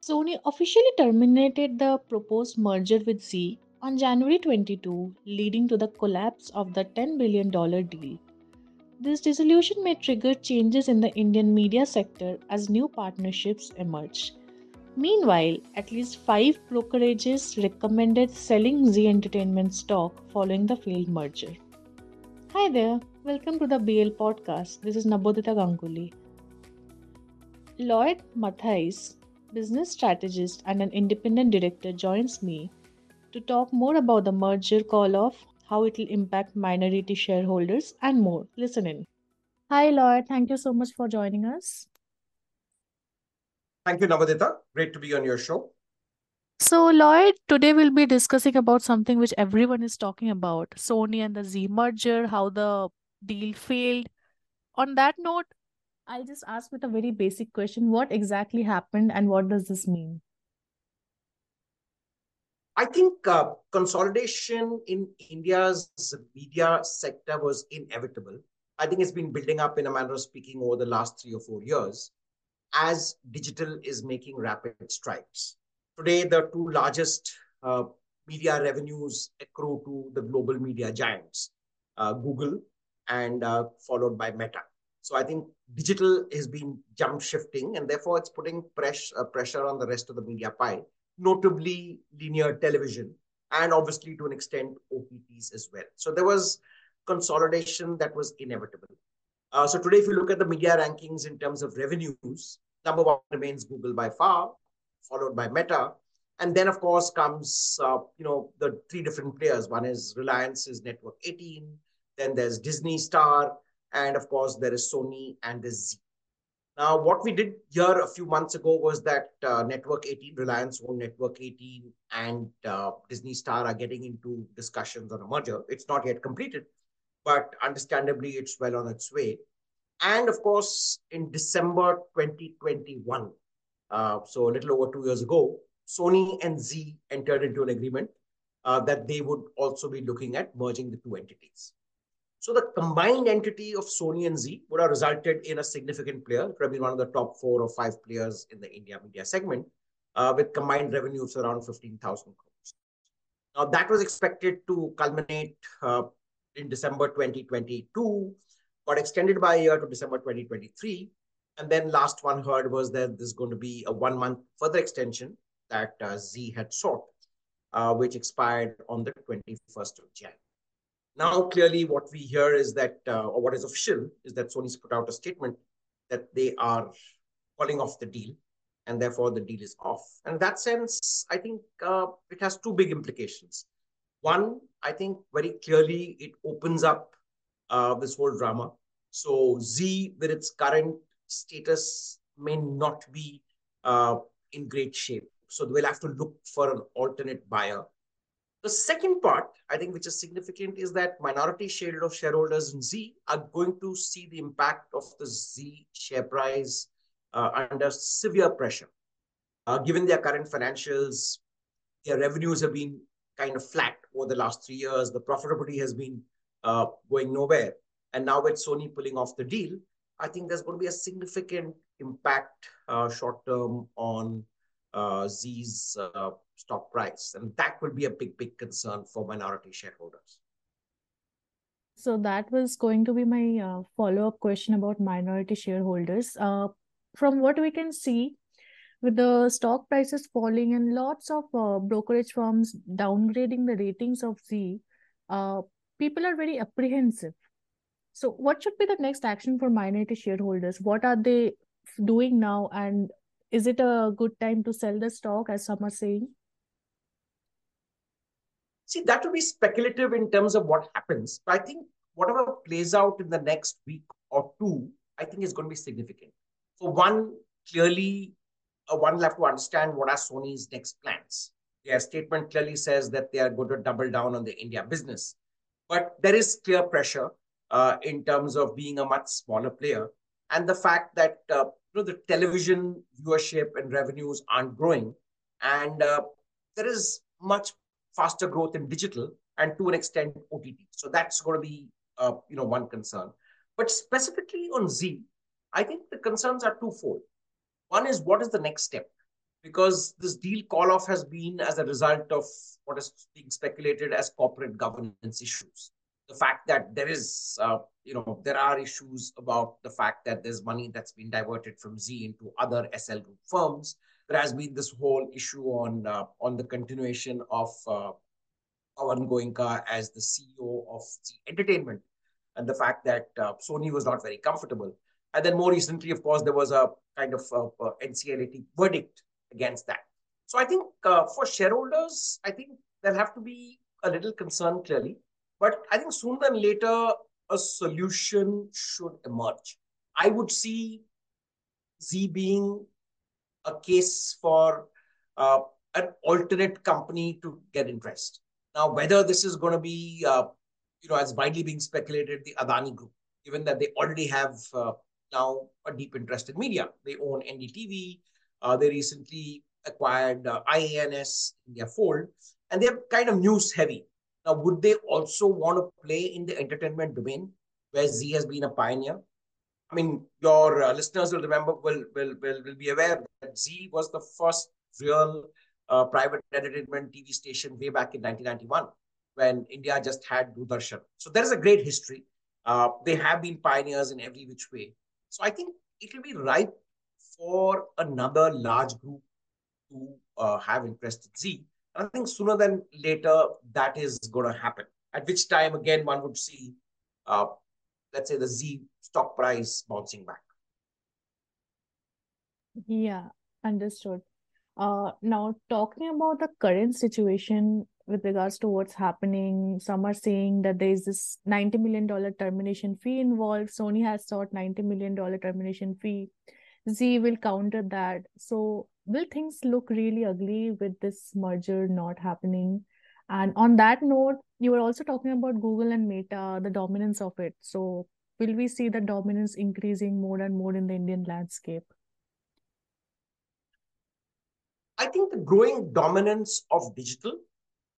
Sony officially terminated the proposed merger with Zee on January 22, leading to the collapse of the $10 billion deal. This dissolution may trigger changes in the Indian media sector as new partnerships emerge. Meanwhile, at least five brokerages recommended selling Zee Entertainment stock following the failed merger. Hi there, welcome to the BL podcast. This is Nabodita Ganguly. Lloyd Mathias, business strategist and an independent director, joins me to talk more about the merger call off, how it will impact minority shareholders, and more. Listen in. Hi, Lloyd. Thank you so much for joining us. Thank you, Navadita. Great to be on your show. So, Lloyd, today we'll be discussing about something which everyone is talking about Sony and the Zee merger, how the deal failed. On that note, I'll just ask with a very basic question what exactly happened and what does this mean? I think uh, consolidation in India's media sector was inevitable. I think it's been building up in a manner of speaking over the last three or four years as digital is making rapid strides. Today, the two largest uh, media revenues accrue to the global media giants, uh, Google and uh, followed by Meta. So I think digital has been jump shifting and therefore it's putting press, uh, pressure on the rest of the media pie, notably linear television and obviously to an extent OTTs as well. So there was consolidation that was inevitable. Uh, so today, if you look at the media rankings in terms of revenues, number one remains Google by far, followed by Meta. And then, of course, comes, uh, you know, the three different players. One is Reliance's Network 18. Then there's Disney Star. And of course, there is Sony and the Zee. Now, what we did here a few months ago was that uh, Network 18, Reliance owned Network 18, and uh, Disney Star are getting into discussions on a merger. It's not yet completed, but understandably, it's well on its way. And of course, in December 2021, uh, so a little over two years ago, Sony and Zee entered into an agreement uh, that they would also be looking at merging the two entities. So the combined entity of Sony and Zee would have resulted in a significant player, probably one of the top four or five players in the India media segment, uh, with combined revenues around 15,000 crores. Now that was expected to culminate uh, in December 2022, got extended by a year to December 2023. And then last one heard was that there's going to be a one month further extension that uh, Zee had sought, uh, which expired on the 21st of Jan. Now, clearly, what we hear is that, uh, or what is official, is that Sony's put out a statement that they are calling off the deal, and therefore the deal is off. And in that sense, I think uh, it has two big implications. One, I think very clearly it opens up uh, this whole drama. So Zee, with its current status, may not be uh, in great shape. So we'll have to look for an alternate buyer. The second part, I think, which is significant, is that minority shareholders in Zee are going to see the impact of the Zee share price uh, under severe pressure. Uh, given their current financials, their revenues have been kind of flat over the last three years. The profitability has been uh, going nowhere. And now with Sony pulling off the deal, I think there's going to be a significant impact uh, short term on Zee's uh, stock price. And that will be a big, big concern for minority shareholders. So that was going to be my uh, follow up question about minority shareholders. Uh, from what we can see, with the stock prices falling and lots of uh, brokerage firms downgrading the ratings of Zee, uh, people are very apprehensive. So, what should be the next action for minority shareholders? What are they doing now? And is it a good time to sell the stock, as some are saying? See, that would be speculative in terms of what happens. But I think whatever plays out in the next week or two, I think is going to be significant. So, one, clearly, uh, one will have to understand what are Sony's next plans. Their statement clearly says that they are going to double down on the India business. But there is clear pressure uh, in terms of being a much smaller player. And the fact that uh, you know, the television viewership and revenues aren't growing. And uh, there is much faster growth in digital and to an extent OTT. So that's going to be uh, you know one concern. But specifically on Zee, I think the concerns are twofold. One is what is the next step? because this deal call off has been as a result of what is being speculated as corporate governance issues. The fact that there is, uh, you know, there are issues about the fact that there's money that's been diverted from Zee into other Essel Group firms. There has been this whole issue on uh, on the continuation of uh, Pawan Goenka as the CEO of Zee Entertainment, and the fact that uh, Sony was not very comfortable. And then more recently, of course, there was a kind of uh, uh, NCLAT verdict against that. So I think uh, for shareholders, I think there'll have to be a little concern clearly. But I think sooner than later, a solution should emerge. I would see Zee being a case for uh, an alternate company to get interest. Now, whether this is going to be, uh, you know, as widely being speculated, the Adani Group, given that they already have uh, now a deep interest in media. They own NDTV, uh, they recently acquired uh, IANS in their fold, and they're kind of news heavy. Now, would they also want to play in the entertainment domain where Zee has been a pioneer? I mean, your uh, listeners will remember, will, will, will, will be aware that Zee was the first real uh, private entertainment TV station way back in 1991 when India just had Doordarshan. So there is a great history. Uh, they have been pioneers in every which way. So I think it will be ripe for another large group to uh, have interest in Zee. I think sooner than later that is going to happen. At which time, again, one would see, uh, let's say, the Zee stock price bouncing back. Yeah, understood. Uh, now, talking about the current situation with regards to what's happening, some are saying that there is this $90 million termination fee involved. Sony has sought $90 million termination fee. Zee will counter that. So will things look really ugly with this merger not happening? And on that note, you were also talking about Google and Meta, the dominance of it. So will we see the dominance increasing more and more in the Indian landscape? I think the growing dominance of digital,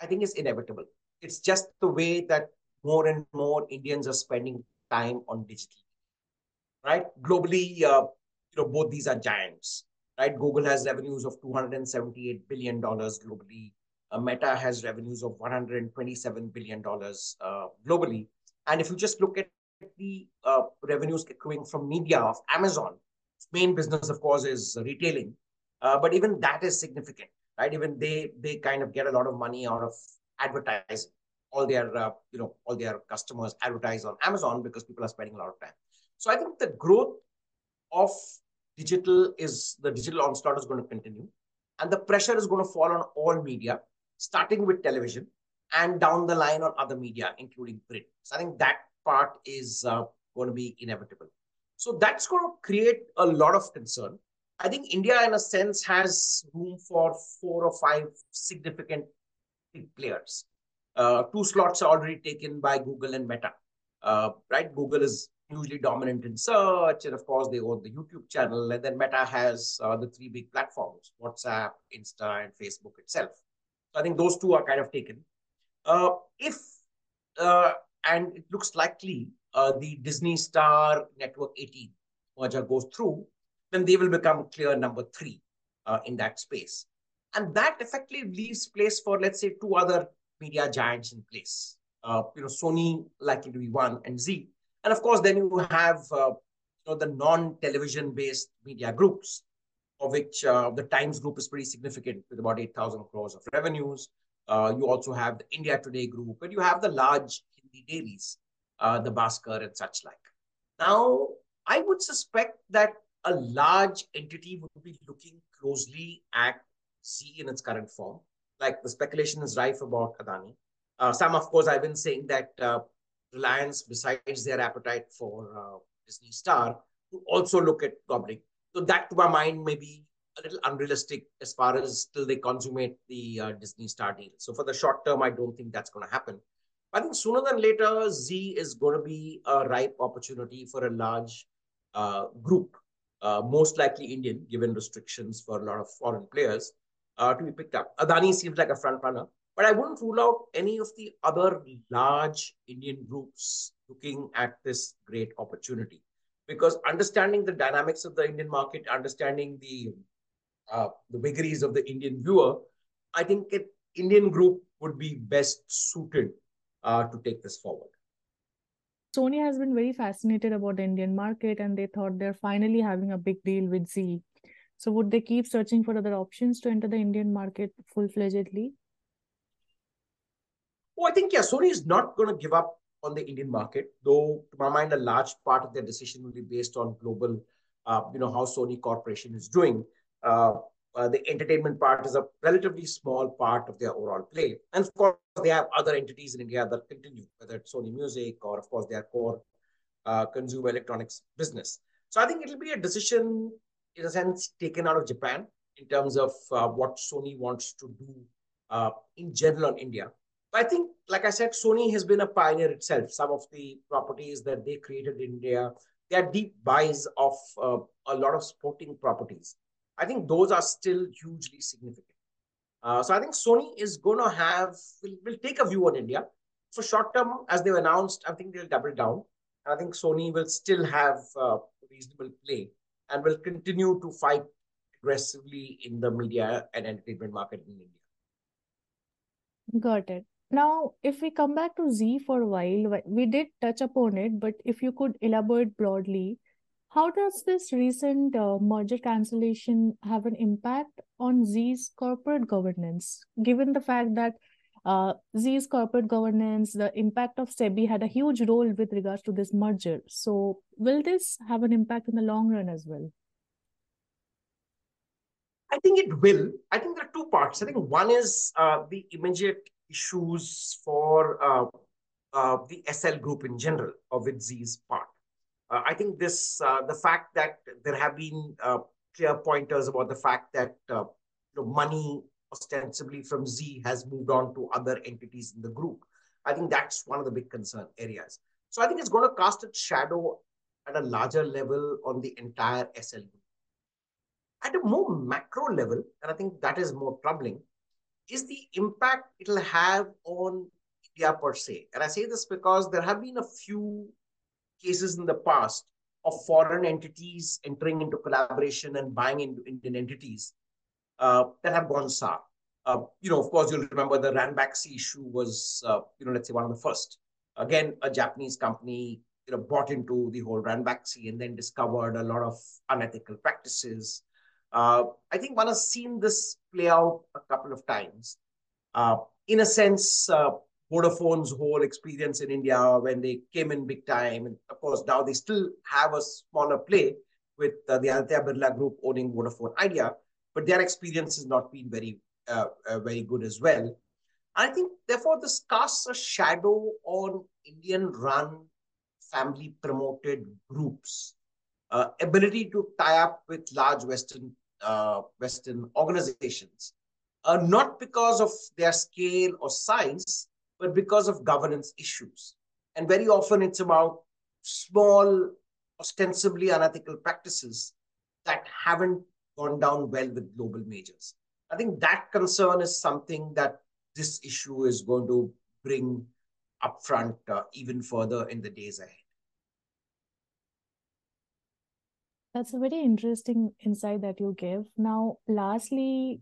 I think is inevitable. It's just the way that more and more Indians are spending time on digital. Right? Globally, uh, you know, both these are giants, right? Google has revenues of $278 billion globally. Uh, Meta has revenues of $127 billion uh, globally. And if you just look at the uh, revenues accruing from media of Amazon, its main business, of course, is retailing. Uh, but even that is significant, right? Even they they kind of get a lot of money out of advertising. All their uh, you know all their customers advertise on Amazon because people are spending a lot of time. So I think the growth of digital is the digital onslaught is going to continue. And the pressure is going to fall on all media starting with television and down the line on other media including print. So i think that part is uh, going to be inevitable. So that's going to create a lot of concern. I think india in a sense has room for four or five significant big players. Uh, two slots are already taken by google and meta. Uh, right? Google is hugely dominant in search. And of course, they own the YouTube channel. And then Meta has uh, the three big platforms WhatsApp, Insta, and Facebook itself. So I think those two are kind of taken. Uh, if, uh, and it looks likely, uh, the Disney Star Network 18 merger goes through, then they will become clear number three uh, in that space. And that effectively leaves place for, let's say, two other media giants in place. Uh, you know, Sony likely to be one, and Zee and of course, then you have uh, you know, the non-television based media groups, of which uh, the Times Group is pretty significant with about 8,000 crores of revenues. Uh, you also have the India Today Group, and you have the large Hindi dailies, uh, the Bhaskar and such like. Now, I would suspect that a large entity would be looking closely at Zee in its current form. Like the speculation is rife about Adani. Uh, some, of course, I've been saying that uh, Reliance, besides their appetite for uh, Disney Star, to also look at gobbling. So that, to my mind, may be a little unrealistic as far as till they consummate the uh, Disney Star deal. So for the short term, I don't think that's going to happen. I think sooner than later, Zee is going to be a ripe opportunity for a large uh, group, uh, most likely Indian, given restrictions for a lot of foreign players, uh, to be picked up. Adani seems like a front runner. But I wouldn't rule out any of the other large Indian groups looking at this great opportunity because understanding the dynamics of the Indian market, understanding the uh, the vagaries of the Indian viewer, I think an Indian group would be best suited uh, to take this forward. Sony has been very fascinated about the Indian market and they thought they're finally having a big deal with Zee. So would they keep searching for other options to enter the Indian market full-fledgedly? Oh, I think yeah, Sony is not going to give up on the Indian market, though to my mind, a large part of their decision will be based on global, uh, you know, how Sony Corporation is doing. Uh, uh, the entertainment part is a relatively small part of their overall play. And of course, they have other entities in India that continue, whether it's Sony Music or, of course, their core uh, consumer electronics business. So I think it'll be a decision, in a sense, taken out of Japan in terms of uh, what Sony wants to do uh, in general on India. I think, like I said, Sony has been a pioneer itself. Some of the properties that they created in India, they are deep buys of uh, a lot of sporting properties. I think those are still hugely significant. Uh, so I think Sony is going to have, will, will take a view on India. For short term, as they've announced, I think they'll double down. And I think Sony will still have uh, reasonable play and will continue to fight aggressively in the media and entertainment market in India. Got it. Now, if we come back to Zee for a while, we did touch upon it, but if you could elaborate broadly, how does this recent uh, merger cancellation have an impact on Zee's corporate governance, given the fact that uh, Zee's corporate governance, the impact of SEBI had a huge role with regards to this merger. So, will this have an impact in the long run as well? I think it will. I think there are two parts. I think one is uh, the immediate issues for uh, uh, the Essel group in general, of Zee's part. Uh, I think this, the fact that there have been clear pointers about the fact that you know, money ostensibly from Zee has moved on to other entities in the group. I think that's one of the big concern areas. So I think it's going to cast a shadow at a larger level on the entire Essel group. At a more macro level, and I think that is more troubling, is the impact it'll have on India per se. And I say this because there have been a few cases in the past of foreign entities entering into collaboration and buying into Indian entities uh, that have gone sour. Uh, you know, of course, you'll remember the Ranbaxy issue was, uh, you know, let's say one of the first. Again, a Japanese company, you know, bought into the whole Ranbaxy and then discovered a lot of unethical practices. Uh, I think one has seen this play out a couple of times. Uh, in a sense, uh, Vodafone's whole experience in India when they came in big time. And of course, now they still have a smaller play with uh, the Aditya Birla Group owning Vodafone Idea, but their experience has not been very, uh, uh, very good as well. I think, therefore, this casts a shadow on Indian-run, family-promoted groups' uh, ability to tie up with large Western uh, Western organizations, uh, not because of their scale or size, but because of governance issues. And very often it's about small, ostensibly unethical practices that haven't gone down well with global majors. I think that concern is something that this issue is going to bring upfront uh, even further in the days ahead. That's a very interesting insight that you give. Now, lastly,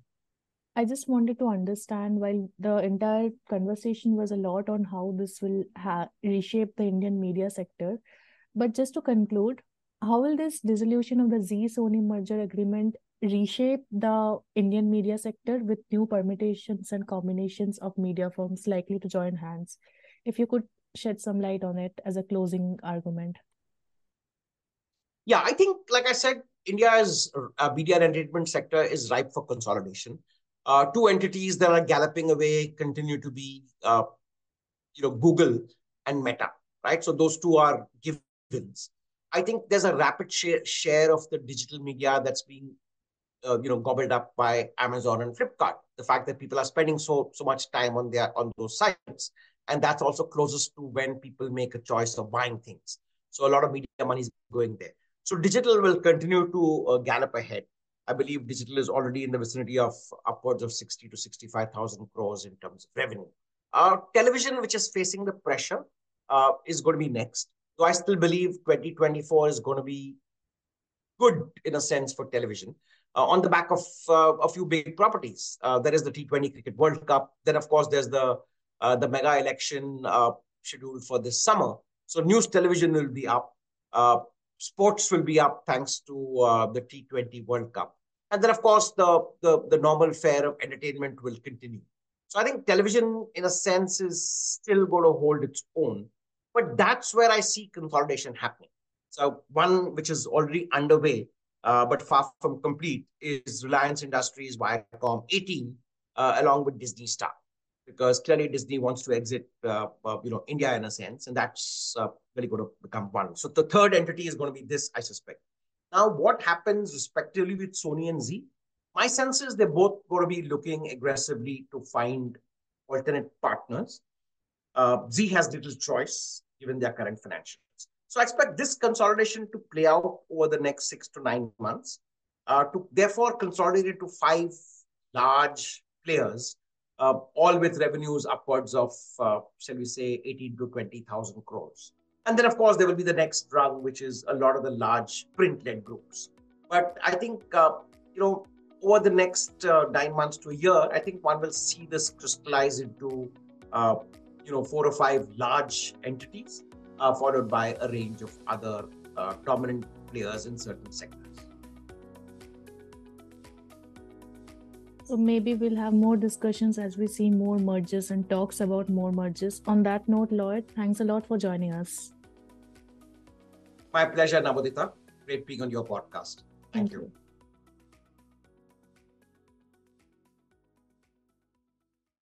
I just wanted to understand while the entire conversation was a lot on how this will ha- reshape the Indian media sector. But just to conclude, how will this dissolution of the Zee Sony merger agreement reshape the Indian media sector with new permutations and combinations of media firms likely to join hands? If you could shed some light on it as a closing argument. Yeah, I think, like I said, India's uh, media and entertainment sector is ripe for consolidation uh, two entities that are galloping away continue to be, uh, you know, Google and Meta, right? So those two are givens. I think there's a rapid share, share of the digital media that's being, uh, you know, gobbled up by Amazon and Flipkart. The fact that people are spending so so much time on their on those sites, and that's also closest to when people make a choice of buying things. So a lot of media money is going there. So digital will continue to uh, gallop ahead. I believe digital is already in the vicinity of upwards of 60 to 65,000 crores in terms of revenue. Uh, television, which is facing the pressure, uh, is going to be next. So I still believe 2024 is going to be good in a sense for television. uh, on the back of uh, a few big properties. Uh, there is the T20 Cricket World Cup. Then, of course, there's the uh, the mega election scheduled for this summer. So news television will be up. Uh, sports will be up thanks to the T20 World Cup. And then, of course, the, the, the normal fare of entertainment will continue. So I think television, in a sense, is still going to hold its own. But that's where I see consolidation happening. So one which is already underway, uh, but far from complete, is Reliance Industries Viacom 18, uh, along with Disney Star, because clearly Disney wants to exit, uh, uh you know, India in a sense, and that's uh, really going to become one. So the third entity is going to be this, I suspect. Now, what happens respectively with Sony and Zee? My sense is they're both going to be looking aggressively to find alternate partners. Uh, Zee has little choice given their current financials. So I expect this consolidation to play out over the next six to nine months, uh, to therefore consolidate it to five large players, uh, all with revenues upwards of, uh, shall we say, 18 to 20,000 crores. And then, of course, there will be the next rung, which is a lot of the large print-led groups. But I think, uh, you know, over the next uh, nine months to a year, I think one will see this crystallize into, uh, you know, four or five large entities, uh, followed by a range of other dominant players in certain sectors. So maybe we'll have more discussions as we see more mergers and talks about more mergers. On that note, Lloyd, thanks a lot for joining us. My pleasure, Navodita. Great being on your podcast. Thank, Thank you. you.